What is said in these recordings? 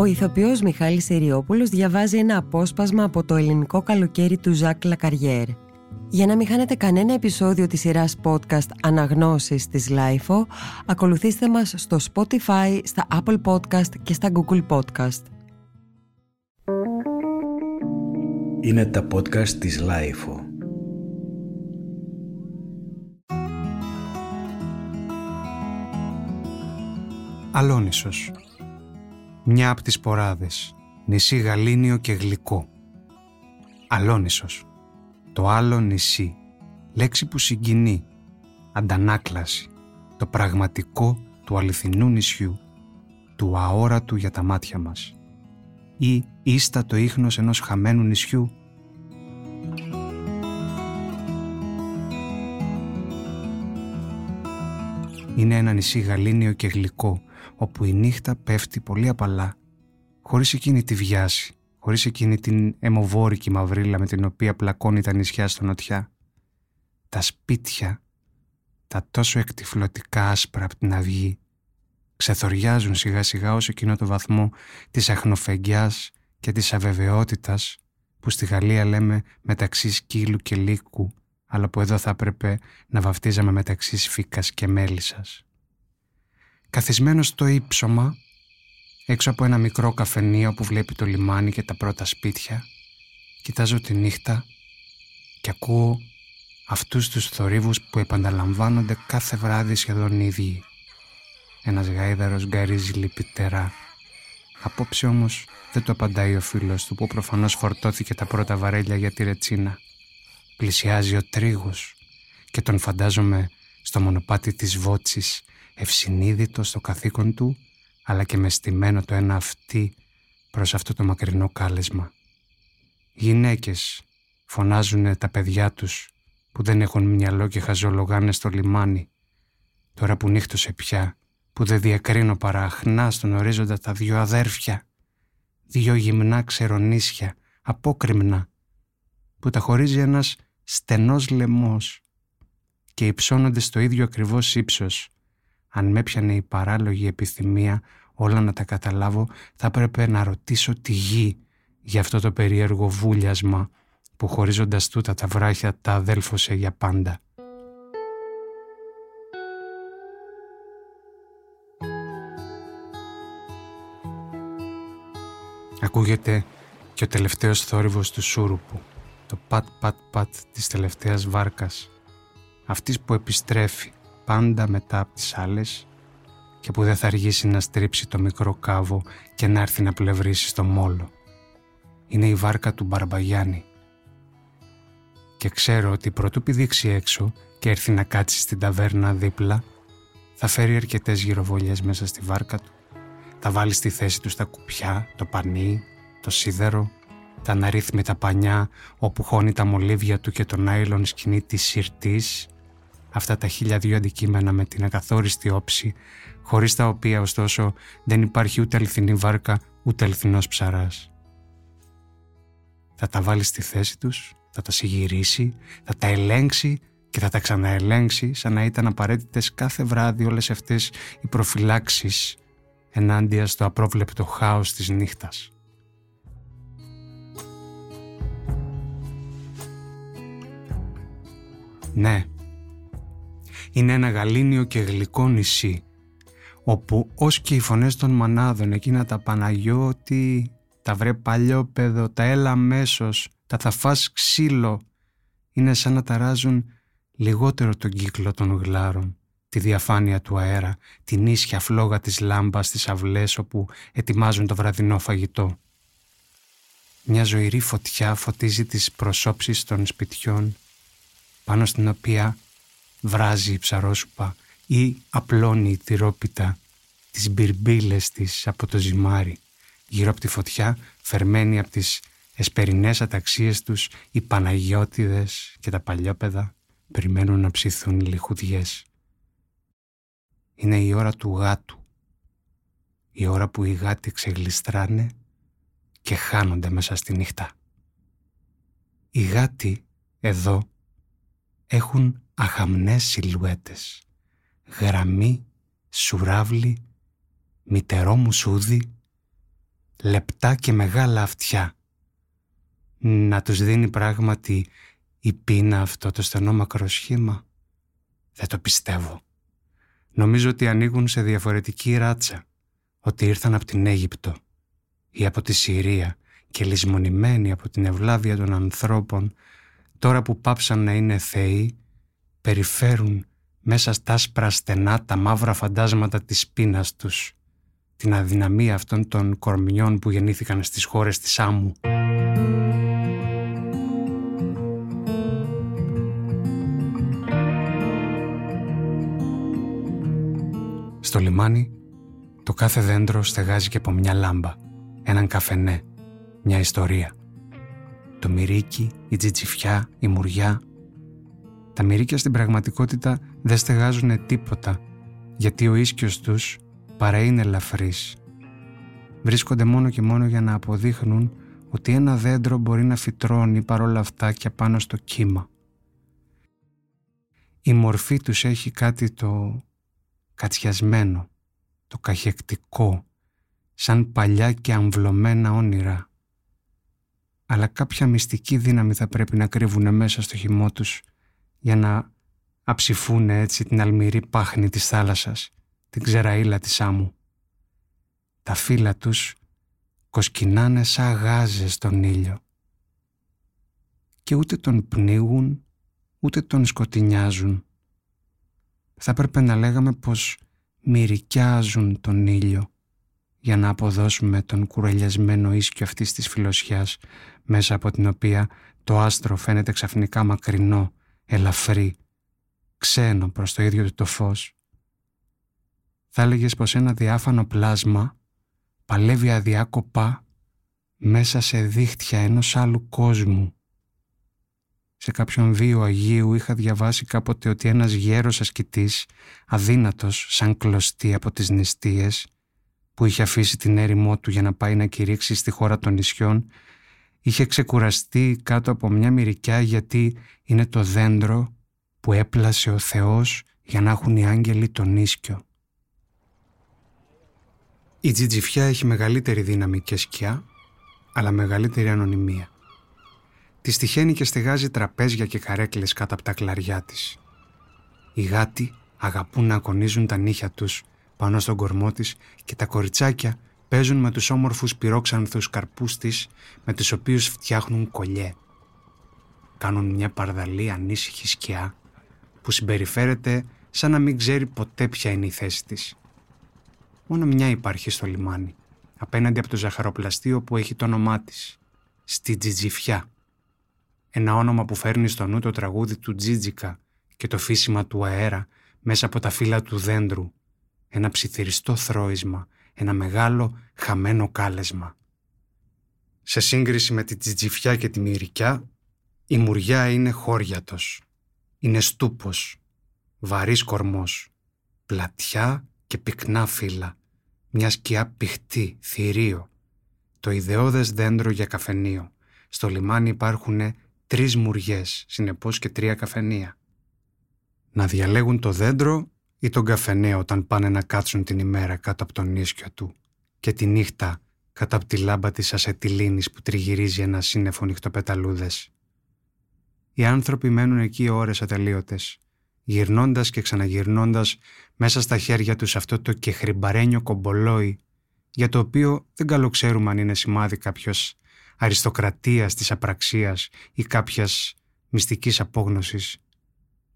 Ο ηθοποιός Μιχάλης Σεριόπουλος διαβάζει ένα απόσπασμα από το ελληνικό καλοκαίρι του Ζακ Λακαριέρ. Για να μην χάνετε κανένα επεισόδιο της σειράς podcast Αναγνώσεις της LIFO, ακολουθήστε μας στο Spotify, στα Apple Podcast και στα Google Podcast. Είναι τα podcast της LIFO. Αλόνισος Μια από τις ποράδες. Νησί γαλήνιο και γλυκό. Αλόνισος. Το άλλο νησί. Λέξη που συγκινεί. Αντανάκλαση. Το πραγματικό του αληθινού νησιού. Του αόρατου για τα μάτια μας. Ή ίστα το ίχνος ενός χαμένου νησιού. Είναι ένα νησί γαλήνιο και γλυκό όπου η νύχτα πέφτει πολύ απαλά, χωρίς εκείνη τη βιάση, χωρίς εκείνη την αιμοβόρικη μαυρίλα με την οποία πλακώνει τα νησιά στο νοτιά. Τα σπίτια, τα τόσο εκτιφλωτικά άσπρα από την αυγή, ξεθοριάζουν σιγά σιγά ως εκείνο το βαθμό της αχνοφεγγιάς και της αβεβαιότητας που στη Γαλλία λέμε μεταξύ σκύλου και λύκου αλλά που εδώ θα έπρεπε να βαφτίζαμε μεταξύ σφίκας και μέλισσας. Καθισμένος στο ύψωμα, έξω από ένα μικρό καφενείο που βλέπει το λιμάνι και τα πρώτα σπίτια, κοιτάζω τη νύχτα και ακούω αυτούς τους θορύβους που επαναλαμβάνονται κάθε βράδυ σχεδόν ίδιοι. Ένας γάιδαρος γκαρίζει λυπητερά. Απόψε όμως δεν το απαντάει ο φίλος του που προφανώς φορτώθηκε τα πρώτα βαρέλια για τη ρετσίνα. Πλησιάζει ο τρίγος και τον φαντάζομαι στο μονοπάτι της βότσης ευσυνείδητο στο καθήκον του αλλά και με στημένο το ένα αυτή προς αυτό το μακρινό κάλεσμα. Γυναίκες φωνάζουν τα παιδιά τους που δεν έχουν μυαλό και χαζολογάνε στο λιμάνι. Τώρα που νύχτωσε πια, που δεν διακρίνω παρά αχνά στον ορίζοντα τα δυο αδέρφια, δυο γυμνά ξερονίσια, απόκριμνα, που τα χωρίζει ένας στενός λαιμός και υψώνονται στο ίδιο ακριβώς ύψος αν με έπιανε η παράλογη επιθυμία όλα να τα καταλάβω, θα έπρεπε να ρωτήσω τη γη για αυτό το περίεργο βούλιασμα που χωρίζοντας τούτα τα βράχια τα αδέλφωσε για πάντα. Ακούγεται και ο τελευταίος θόρυβος του σούρουπου, το πατ πατ πατ της τελευταίας βάρκας, αυτής που επιστρέφει, πάντα μετά από τις άλλες και που δεν θα αργήσει να στρίψει το μικρό κάβο και να έρθει να πλευρίσει στο μόλο. Είναι η βάρκα του Μπαρμπαγιάννη. Και ξέρω ότι πρωτού πηδήξει έξω και έρθει να κάτσει στην ταβέρνα δίπλα, θα φέρει αρκετές γυροβολιές μέσα στη βάρκα του. Θα βάλει στη θέση τους στα κουπιά, το πανί, το σίδερο, τα αναρρύθμιτα πανιά όπου χώνει τα μολύβια του και το άιλον σκηνή της σιρτής αυτά τα χίλια δύο αντικείμενα με την ακαθόριστη όψη, χωρίς τα οποία ωστόσο δεν υπάρχει ούτε αληθινή βάρκα ούτε αληθινός ψαράς. Θα τα βάλει στη θέση τους, θα τα συγυρίσει, θα τα ελέγξει και θα τα ξαναελέγξει σαν να ήταν απαραίτητες κάθε βράδυ όλες αυτές οι προφυλάξεις ενάντια στο απρόβλεπτο χάος της νύχτας. Ναι, είναι ένα γαλήνιο και γλυκό νησί όπου ως και οι φωνές των μανάδων εκείνα τα Παναγιώτη, τα βρε παλιόπεδο, τα έλα μέσος, τα θα φας ξύλο είναι σαν να ταράζουν λιγότερο τον κύκλο των γλάρων, τη διαφάνεια του αέρα, την ίσια φλόγα της λάμπας στις αυλές όπου ετοιμάζουν το βραδινό φαγητό. Μια ζωηρή φωτιά φωτίζει τις προσώψεις των σπιτιών, πάνω στην οποία βράζει η ψαρόσουπα ή απλώνει η τυρόπιτα τις μπυρμπίλες της από το ζυμάρι. Γύρω από τη φωτιά, φερμένοι από τις εσπερινές αταξίες τους, οι Παναγιώτιδες και τα παλιόπαιδα περιμένουν να ψηθούν οι λιχουδιές. Είναι η ώρα του γάτου. Η ώρα που οι γάτοι ξεγλιστράνε και χάνονται μέσα στη νύχτα. Οι γάτοι εδώ έχουν αχαμνές σιλουέτες, γραμμή, σουράβλι, μητερό μου σούδι, λεπτά και μεγάλα αυτιά. Να τους δίνει πράγματι η πείνα αυτό το στενό μακροσχήμα. Δεν το πιστεύω. Νομίζω ότι ανοίγουν σε διαφορετική ράτσα, ότι ήρθαν από την Αίγυπτο ή από τη Συρία και λησμονημένοι από την ευλάβεια των ανθρώπων, τώρα που πάψαν να είναι θεοί, περιφέρουν μέσα στα άσπρα στενά τα μαύρα φαντάσματα της πείνας τους, την αδυναμία αυτών των κορμιών που γεννήθηκαν στις χώρες της άμμου. Στο λιμάνι, το κάθε δέντρο στεγάζει και από μια λάμπα, έναν καφενέ, μια ιστορία. Το μυρίκι, η τζιτζιφιά, η μουριά. Τα μυρίκια στην πραγματικότητα δεν στεγάζουν τίποτα, γιατί ο ίσκιος τους παρά είναι ελαφρύς. Βρίσκονται μόνο και μόνο για να αποδείχνουν ότι ένα δέντρο μπορεί να φυτρώνει παρόλα αυτά και πάνω στο κύμα. Η μορφή τους έχει κάτι το κατσιασμένο, το καχεκτικό, σαν παλιά και αμβλωμένα όνειρα. Αλλά κάποια μυστική δύναμη θα πρέπει να κρύβουν μέσα στο χυμό τους για να αψηφούν έτσι την αλμυρή πάχνη της θάλασσας, την ξεραίλα της άμμου. Τα φύλλα τους κοσκινάνε σαν γάζες στον ήλιο και ούτε τον πνίγουν ούτε τον σκοτεινιάζουν θα έπρεπε να λέγαμε πως μυρικιάζουν τον ήλιο για να αποδώσουμε τον κουρελιασμένο ίσκιο αυτής της φιλοσιάς μέσα από την οποία το άστρο φαίνεται ξαφνικά μακρινό, ελαφρύ, ξένο προς το ίδιο του το φως. Θα έλεγες πως ένα διάφανο πλάσμα παλεύει αδιάκοπα μέσα σε δίχτυα ενός άλλου κόσμου σε κάποιον βίο Αγίου είχα διαβάσει κάποτε ότι ένας γέρος ασκητής, αδύνατος σαν κλωστή από τις νηστείες, που είχε αφήσει την έρημό του για να πάει να κηρύξει στη χώρα των νησιών, είχε ξεκουραστεί κάτω από μια μυρικιά γιατί είναι το δέντρο που έπλασε ο Θεός για να έχουν οι άγγελοι τον ίσκιο. Η τζιτζιφιά έχει μεγαλύτερη δύναμη και σκιά, αλλά μεγαλύτερη ανωνυμία. Τη τυχαίνει και στεγάζει τραπέζια και καρέκλες κάτω από τα κλαριά της. Οι γάτοι αγαπούν να ακονίζουν τα νύχια τους πάνω στον κορμό της και τα κοριτσάκια παίζουν με τους όμορφους πυρόξανθους καρπούς της με τους οποίους φτιάχνουν κολλιέ. Κάνουν μια παρδαλή ανήσυχη σκιά που συμπεριφέρεται σαν να μην ξέρει ποτέ ποια είναι η θέση της. Μόνο μια υπάρχει στο λιμάνι, απέναντι από το ζαχαροπλαστείο που έχει το όνομά της, στη Τζιτζιφιά. Ένα όνομα που φέρνει στο νου το τραγούδι του Τζίτζικα και το φύσιμα του αέρα μέσα από τα φύλλα του δέντρου. Ένα ψιθυριστό θρόισμα, ένα μεγάλο χαμένο κάλεσμα. Σε σύγκριση με τη τζιτζιφιά και τη μυρικιά, η μουριά είναι χώριατος, είναι στούπος, βαρύς κορμός, πλατιά και πυκνά φύλλα, μιας σκιά πηχτή, θηρίο, το ιδεώδες δέντρο για καφενείο. Στο λιμάνι υπάρχουν τρεις μουριές, συνεπώς και τρία καφενεία. Να διαλέγουν το δέντρο ή τον καφενέ όταν πάνε να κάτσουν την ημέρα κάτω από τον ίσκιο του και τη νύχτα κάτω από τη λάμπα της ασετιλίνης που τριγυρίζει ένα σύννεφο νυχτοπεταλούδες. Οι άνθρωποι μένουν εκεί ώρες ατελείωτες, γυρνώντας και ξαναγυρνώντας μέσα στα χέρια τους αυτό το κεχρυμπαρένιο κομπολόι για το οποίο δεν καλοξέρουμε αν είναι σημάδι κάποιος αριστοκρατίας της απραξίας ή κάποιας μυστικής απόγνωσης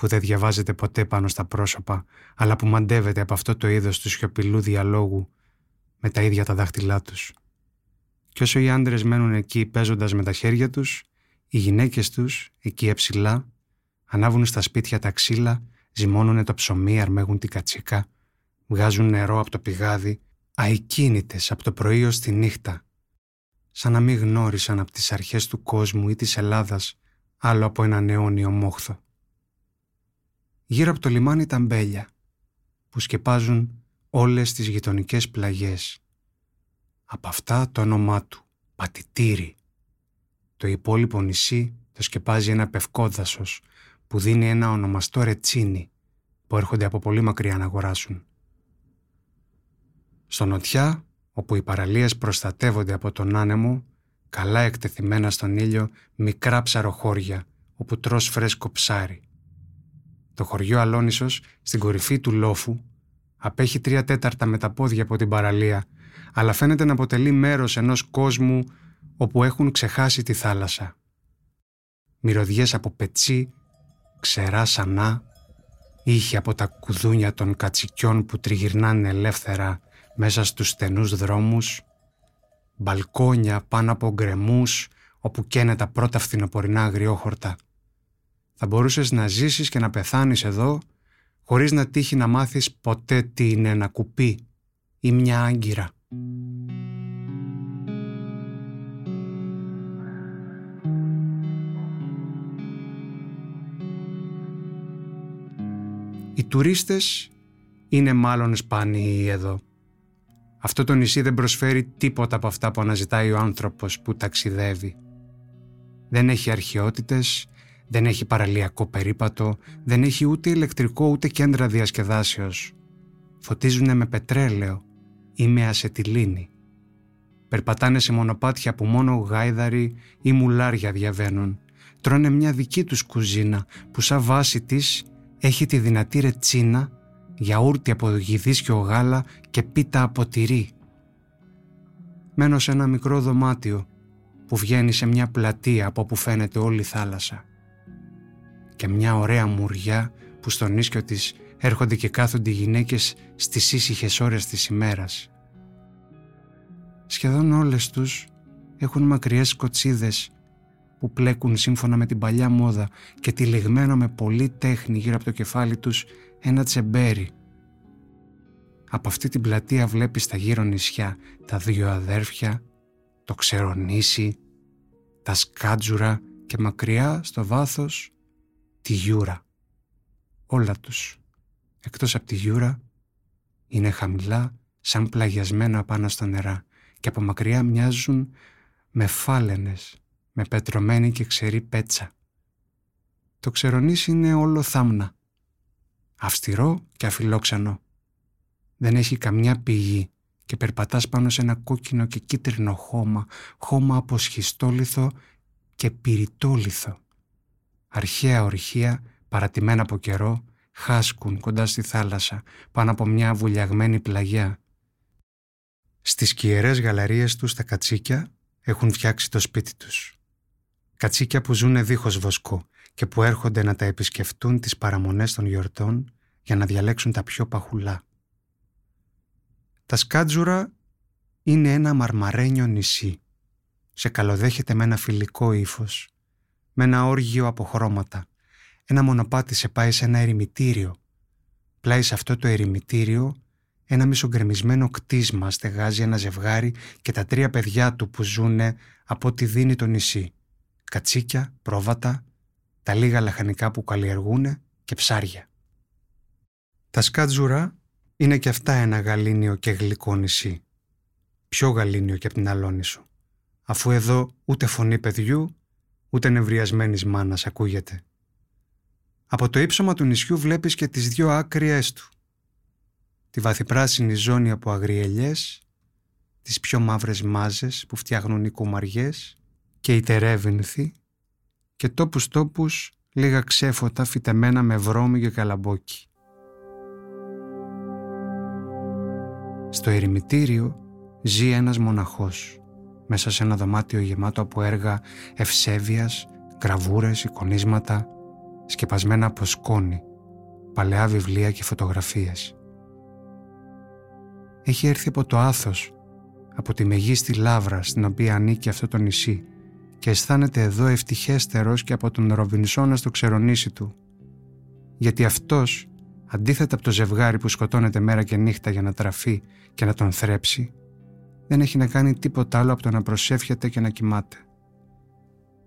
που δεν διαβάζεται ποτέ πάνω στα πρόσωπα αλλά που μαντεύεται από αυτό το είδος του σιωπηλού διαλόγου με τα ίδια τα δάχτυλά τους. Κι όσο οι άντρες μένουν εκεί παίζοντας με τα χέρια τους, οι γυναίκες τους, εκεί εψηλά, ανάβουν στα σπίτια τα ξύλα, ζυμώνουν το ψωμί, αρμέγουν την κατσίκα, βγάζουν νερό από το πηγάδι, αικίνητες από το πρωί ως τη νύχτα, σαν να μην γνώρισαν από τις αρχές του κόσμου ή της Ελλάδας άλλο από έναν αιώνιο μόχθο. Γύρω από το λιμάνι τα μπέλια, που σκεπάζουν όλες τις γειτονικές πλαγιές. Από αυτά το όνομά του, Πατητήρι. Το υπόλοιπο νησί το σκεπάζει ένα πευκόδασος που δίνει ένα ονομαστό ρετσίνι που έρχονται από πολύ μακριά να αγοράσουν. Στο νοτιά όπου οι παραλίες προστατεύονται από τον άνεμο, καλά εκτεθειμένα στον ήλιο μικρά ψαροχώρια, όπου τρως φρέσκο ψάρι. Το χωριό Αλόνισος, στην κορυφή του λόφου, απέχει τρία τέταρτα με τα πόδια από την παραλία, αλλά φαίνεται να αποτελεί μέρος ενός κόσμου όπου έχουν ξεχάσει τη θάλασσα. Μυρωδιές από πετσί, ξερά σανά, ήχοι από τα κουδούνια των κατσικιών που τριγυρνάνε ελεύθερα μέσα στους στενούς δρόμους, μπαλκόνια πάνω από γκρεμούς όπου καίνε τα πρώτα φθινοπορεινά αγριόχορτα. Θα μπορούσες να ζήσεις και να πεθάνεις εδώ χωρίς να τύχει να μάθεις ποτέ τι είναι ένα κουπί ή μια άγκυρα. Οι τουρίστες είναι μάλλον σπάνιοι εδώ. Αυτό το νησί δεν προσφέρει τίποτα από αυτά που αναζητάει ο άνθρωπος που ταξιδεύει. Δεν έχει αρχαιότητες, δεν έχει παραλιακό περίπατο, δεν έχει ούτε ηλεκτρικό ούτε κέντρα διασκεδάσεως. Φωτίζουνε με πετρέλαιο ή με ασετιλίνη. Περπατάνε σε μονοπάτια που μόνο γάιδαροι ή μουλάρια διαβαίνουν. Τρώνε μια δική τους κουζίνα που σαν βάση της έχει τη δυνατή ρετσίνα, γιαούρτι από γυδίσκιο γάλα και πίτα από τυρί. Μένω σε ένα μικρό δωμάτιο που βγαίνει σε μια πλατεία από όπου φαίνεται όλη η θάλασσα και μια ωραία μουριά που στον ίσκιο της έρχονται και κάθονται οι γυναίκες στις ήσυχες ώρες της ημέρας. Σχεδόν όλες τους έχουν μακριές σκοτσίδες που πλέκουν σύμφωνα με την παλιά μόδα και τυλιγμένο με πολλή τέχνη γύρω από το κεφάλι τους ένα τσεμπέρι. Από αυτή την πλατεία βλέπεις τα γύρω νησιά, τα δύο αδέρφια, το ξερονήσι, τα σκάτζουρα και μακριά στο βάθος τη γιούρα. Όλα τους, εκτός από τη γιούρα, είναι χαμηλά σαν πλαγιασμένα πάνω στα νερά και από μακριά μοιάζουν με φάλαινες με πετρωμένη και ξερή πέτσα. Το ξερονήσι είναι όλο θάμνα, αυστηρό και αφιλόξενο. Δεν έχει καμιά πηγή και περπατάς πάνω σε ένα κόκκινο και κίτρινο χώμα, χώμα από σχιστόλιθο και πυρητόλιθο. Αρχαία ορυχεία, παρατημένα από καιρό, χάσκουν κοντά στη θάλασσα, πάνω από μια βουλιαγμένη πλαγιά. Στις κιερές γαλαρίες τους τα κατσίκια έχουν φτιάξει το σπίτι τους. Κατσίκια που ζουν δίχως βοσκό και που έρχονται να τα επισκεφτούν τις παραμονές των γιορτών για να διαλέξουν τα πιο παχουλά. Τα Σκάτζουρα είναι ένα μαρμαρένιο νησί. Σε καλοδέχεται με ένα φιλικό ύφος, με ένα όργιο από χρώματα. Ένα μονοπάτι σε πάει σε ένα ερημητήριο. Πλάι σε αυτό το ερημητήριο ένα μισογκρεμισμένο κτίσμα στεγάζει ένα ζευγάρι και τα τρία παιδιά του που ζουνε από ό,τι δίνει το νησί κατσίκια, πρόβατα, τα λίγα λαχανικά που καλλιεργούν και ψάρια. Τα Σκάτζουρα είναι και αυτά ένα γαλήνιο και γλυκό νησί. Πιο γαλήνιο και από την Αλόνισο, αφού εδώ ούτε φωνή παιδιού, ούτε νευριασμένης μάνας ακούγεται. Από το ύψωμα του νησιού βλέπεις και τις δυο άκριές του. Τη βαθυπράσινη ζώνη από αγριελιές, τις πιο μαύρες μάζες που φτιάχνουν οι κουμαριές και η τερέβινθη και τόπους τόπους λίγα ξέφωτα φυτεμένα με βρώμη και καλαμπόκι. Στο ερημητήριο ζει ένας μοναχός μέσα σε ένα δωμάτιο γεμάτο από έργα ευσέβειας, γραβούρες, εικονίσματα, σκεπασμένα από σκόνη, παλαιά βιβλία και φωτογραφίες. Έχει έρθει από το άθος, από τη μεγίστη λάβρα στην οποία ανήκει αυτό το νησί και αισθάνεται εδώ ευτυχέστερος και από τον Ροβινσόνα στο ξερονήσι του. Γιατί αυτός, αντίθετα από το ζευγάρι που σκοτώνεται μέρα και νύχτα για να τραφεί και να τον θρέψει, δεν έχει να κάνει τίποτα άλλο από το να προσεύχεται και να κοιμάται.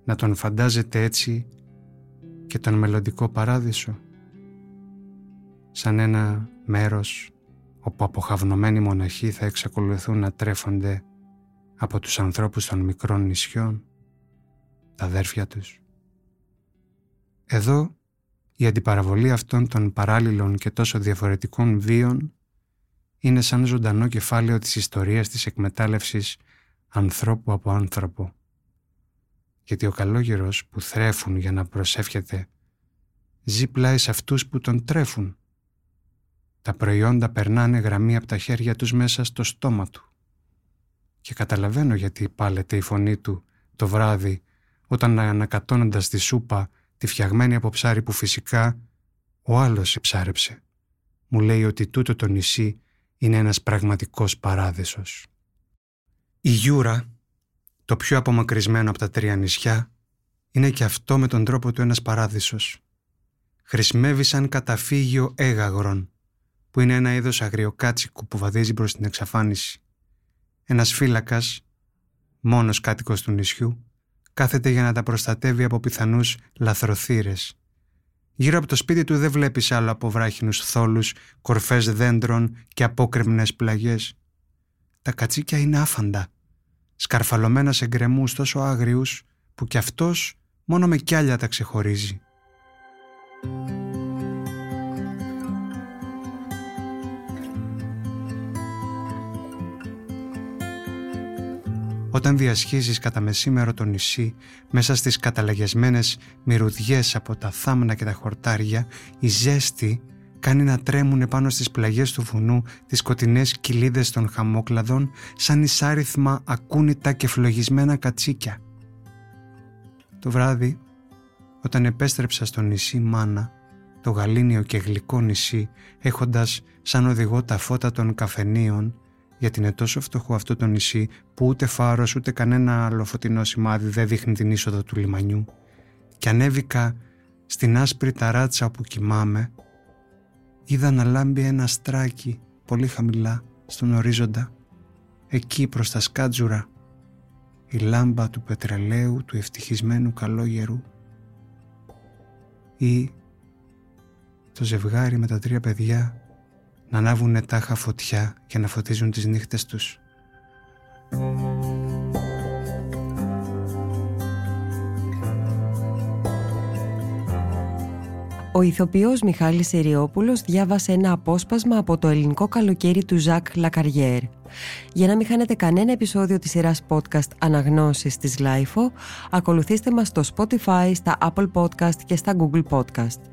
Να τον φαντάζεται έτσι και τον μελλοντικό παράδεισο. Σαν ένα μέρος όπου αποχαυνομένοι μοναχοί θα εξακολουθούν να τρέφονται από τους ανθρώπους των μικρών νησιών τα αδέρφια τους. Εδώ η αντιπαραβολή αυτών των παράλληλων και τόσο διαφορετικών βίων είναι σαν ζωντανό κεφάλαιο της ιστορίας της εκμετάλλευσης ανθρώπου από άνθρωπο. Γιατί ο καλόγερος που θρέφουν για να προσεύχεται ζει πλάι σε αυτούς που τον τρέφουν. Τα προϊόντα περνάνε γραμμή από τα χέρια τους μέσα στο στόμα του. Και καταλαβαίνω γιατί πάλλεται η φωνή του το βράδυ όταν ανακατώνοντας τη σούπα τη φτιαγμένη από ψάρι που φυσικά ο άλλος ψάρεψε. Μου λέει ότι τούτο το νησί είναι ένας πραγματικός παράδεισος. Η Γιούρα, το πιο απομακρυσμένο από τα τρία νησιά, είναι και αυτό με τον τρόπο του ένας παράδεισος. Χρησιμεύει σαν καταφύγιο έγαγρον, που είναι ένα είδος αγριοκάτσικου που βαδίζει προς την εξαφάνιση. Ένας φύλακας, μόνος κάτοικος του νησιού, κάθεται για να τα προστατεύει από πιθανούς λαθροθύρες. Γύρω από το σπίτι του δεν βλέπεις άλλο από βράχινους θόλους, κορφές δέντρων και απόκρεμνες πλαγιές. Τα κατσίκια είναι άφαντα, σκαρφαλωμένα σε γκρεμούς τόσο άγριους που κι αυτός μόνο με κιάλια τα ξεχωρίζει. Όταν διασχίζεις κατά μεσήμερο το νησί, μέσα στις καταλαγιασμένες μυρουδιές από τα θάμνα και τα χορτάρια, η ζέστη κάνει να τρέμουν πάνω στις πλαγιές του βουνού τις σκοτεινές κοιλίδες των χαμόκλαδων σαν εισάριθμα ακούνητα και φλογισμένα κατσίκια. Το βράδυ, όταν επέστρεψα στο νησί Μάνα, το γαλήνιο και γλυκό νησί, έχοντας σαν οδηγό τα φώτα των καφενείων, γιατί είναι τόσο φτωχό αυτό το νησί που ούτε φάρος ούτε κανένα άλλο φωτεινό σημάδι δεν δείχνει την είσοδο του λιμανιού. Και ανέβηκα στην άσπρη ταράτσα όπου κοιμάμαι. Είδα να λάμπει ένα στράκι πολύ χαμηλά στον ορίζοντα. Εκεί προς τα σκάτζουρα η λάμπα του πετρελαίου του ευτυχισμένου καλόγερου. Ή το ζευγάρι με τα τρία παιδιά να ανάβουν τάχα φωτιά και να φωτίζουν τις νύχτες τους. Ο ηθοποιός Μιχάλης Εριόπουλος διάβασε ένα απόσπασμα από το ελληνικό καλοκαίρι του Ζακ Λακαριέρ. Για να μην χάνετε κανένα επεισόδιο της σειράς podcast «Αναγνώσεις» της Lifeo, ακολουθήστε μας στο Spotify, στα Apple Podcast και στα Google Podcast.